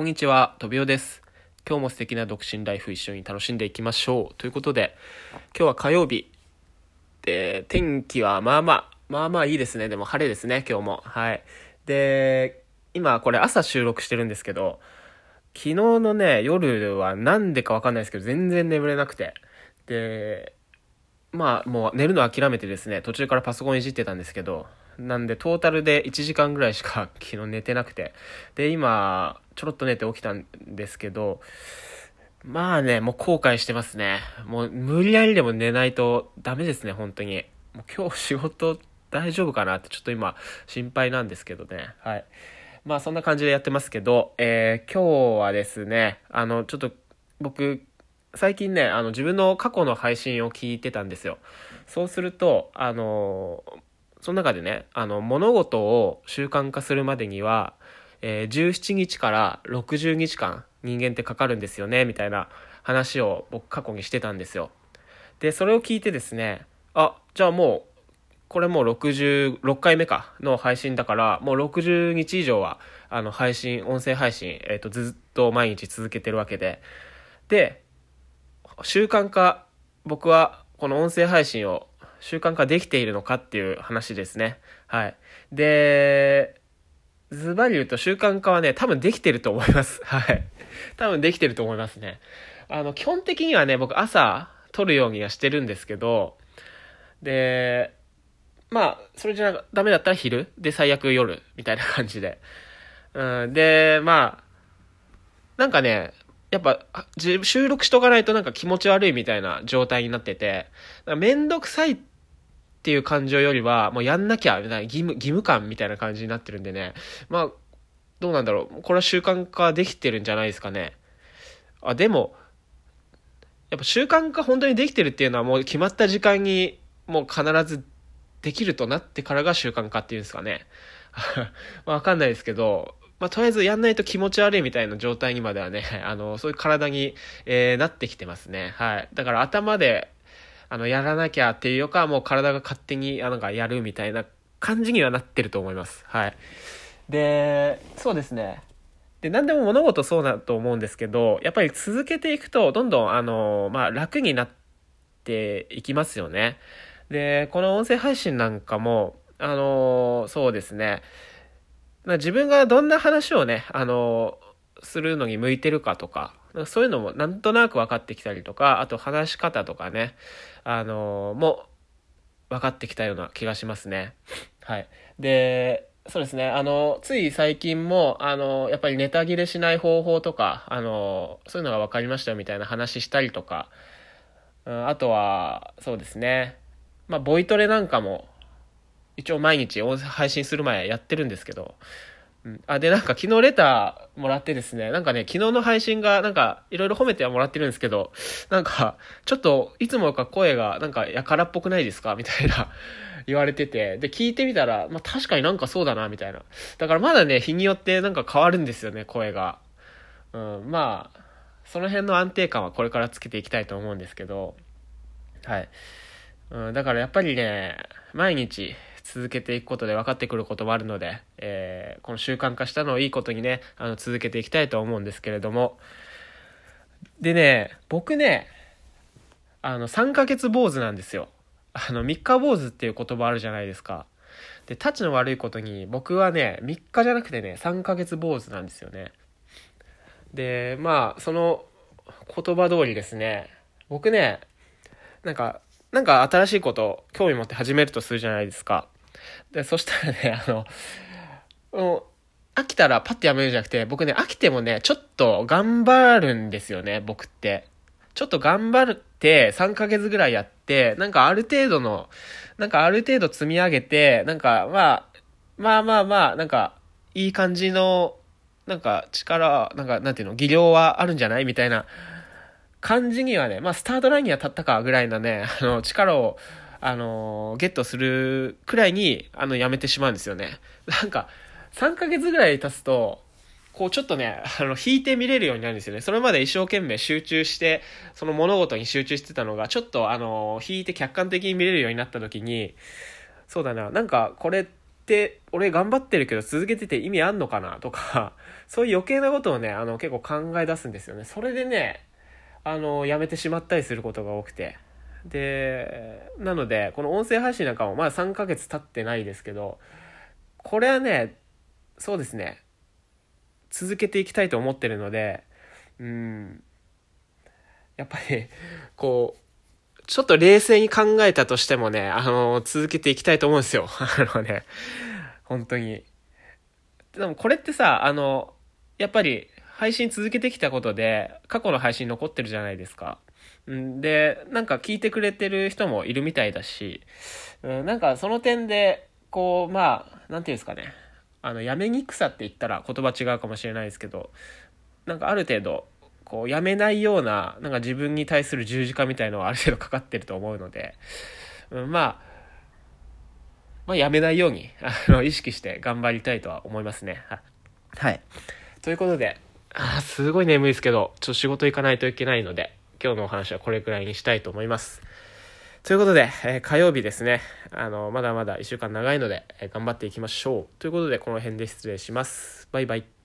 こんにちは、とびおです。今日も素敵な独身ライフ一緒に楽しんでいきましょう。ということで、今日は火曜日。で、天気はまあまあ、まあまあいいですね。でも晴れですね、今日も。はい。で、今これ朝収録してるんですけど、昨日のね、夜はなんでかわかんないですけど、全然眠れなくて。で、まあもう寝るの諦めてですね、途中からパソコンいじってたんですけど、なんでトータルで1時間ぐらいしか 昨日寝てなくて。で、今、ちょろっと寝て起きたんですけど、まあね、もう後悔してますね。もう無理やりでも寝ないとダメですね、本当に。もう今日仕事大丈夫かなってちょっと今心配なんですけどね。はい。まあそんな感じでやってますけど、えー今日はですね、あの、ちょっと僕、最近ね、あの自分の過去の配信を聞いてたんですよ。そうすると、あの、その中でね、あの、物事を習慣化するまでには、えー17日から60日間人間ってかかるんですよね、みたいな話を僕過去にしてたんですよ。で、それを聞いてですね、あ、じゃあもう、これもう66回目かの配信だから、もう60日以上は、あの、配信、音声配信、えっ、と、ずっと毎日続けてるわけで。で、習慣化、僕はこの音声配信を習慣化できているのかっていう話ですね。はい。で、ズバリ言うと習慣化はね、多分できてると思います。はい。多分できてると思いますね。あの、基本的にはね、僕朝撮るようにはしてるんですけど、で、まあ、それじゃダメだったら昼で、最悪夜みたいな感じで。うん、で、まあ、なんかね、やっぱ、収録しとかないとなんか気持ち悪いみたいな状態になってて、めんどくさいっっていう感情よりは、もうやんなきゃ、みたいな義務、義務感みたいな感じになってるんでね。まあ、どうなんだろう。これは習慣化できてるんじゃないですかね。あ、でも、やっぱ習慣化本当にできてるっていうのはもう決まった時間にもう必ずできるとなってからが習慣化っていうんですかね。わかんないですけど、まあとりあえずやんないと気持ち悪いみたいな状態にまではね、あの、そういう体に、えーなってきてますね。はい。だから頭で、あの、やらなきゃっていうよりかはもう体が勝手に、あなんかやるみたいな感じにはなってると思います。はい。で、そうですね。で、何でも物事そうだと思うんですけど、やっぱり続けていくと、どんどん、あの、まあ、楽になっていきますよね。で、この音声配信なんかも、あの、そうですね。ま自分がどんな話をね、あの、するのに向いてるかとか、そういうのもなんとなく分かってきたりとか、あと話し方とかね、あの、も分かってきたような気がしますね。はい。で、そうですね。あの、つい最近も、あの、やっぱりネタ切れしない方法とか、あの、そういうのが分かりましたよみたいな話したりとか、うんあとは、そうですね。まあ、ボイトレなんかも、一応毎日配信する前やってるんですけど、うん、あ、で、なんか昨日レターもらってですね、なんかね、昨日の配信がなんかいろいろ褒めてはもらってるんですけど、なんか、ちょっといつもか声がなんかやからっぽくないですか？みたいな 言われてて、で、聞いてみたら、まあ確かになんかそうだな、みたいな。だからまだね、日によってなんか変わるんですよね、声が。うん、まあ、その辺の安定感はこれからつけていきたいと思うんですけど、はい。うん、だからやっぱりね、毎日続けていくことで分かってくることもあるので、えーこの習慣化したのをいいことにね、あの続けていきたいと思うんですけれども、でね、僕ね、あの、3ヶ月坊主なんですよ。あの、3日坊主っていう言葉あるじゃないですか。で、タチの悪いことに、僕はね、3日じゃなくてね、3ヶ月坊主なんですよね。で、まあ、その言葉通りですね、僕ね、なんか、なんか新しいこと興味持って始めるとするじゃないですか。で、そしたらね、あの、もう飽きたらパッてやめるんじゃなくて、僕ね、飽きてもね、ちょっと頑張るんですよね、僕って。ちょっと頑張って3ヶ月ぐらいやって、なんかある程度の、なんかある程度積み上げて、なんかまあ、まあまあまあ、なんかいい感じの、なんか力、なんかなんていうの、技量はあるんじゃない？みたいな感じにはね、まあスタートラインには立ったかぐらいなね、あの、力を、あの、ゲットするくらいに、あの、やめてしまうんですよね。なんか、3ヶ月ぐらい経つと、こうちょっとね、あの、引いて見れるようになるんですよね。それまで一生懸命集中して、その物事に集中してたのが、ちょっとあの、引いて客観的に見れるようになった時に、そうだな、なんかこれって、俺頑張ってるけど続けてて意味あんのかなとか、そういう余計なことをね、あの、結構考え出すんですよね。それでね、あの、やめてしまったりすることが多くて。で、なので、この音声配信なんかもまだ3ヶ月経ってないですけど、これはね、そうですね、続けていきたいと思ってるので、うん、やっぱり、こう、ちょっと冷静に考えたとしてもね、あの、続けていきたいと思うんですよ。あのね、本当に。でもこれってさ、あの、やっぱり配信続けてきたことで、過去の配信残ってるじゃないですか。んで、なんか聞いてくれてる人もいるみたいだし、うん、なんかその点で、こう、まあ、なんていうんですかね。あの、やめにくさって言ったら言葉違うかもしれないですけど、なんかある程度、こう、やめないような、なんか自分に対する十字架みたいのはある程度かかってると思うので、うん、まあ、まあ、やめないように、あの、意識して頑張りたいとは思いますね。はい。ということで、あすごい眠いですけど、ちょっと仕事行かないといけないので、今日のお話はこれくらいにしたいと思います。ということで、えー、火曜日ですね。あの、まだまだ1週間長いので、えー、頑張っていきましょう。ということで、この辺で失礼します。バイバイ。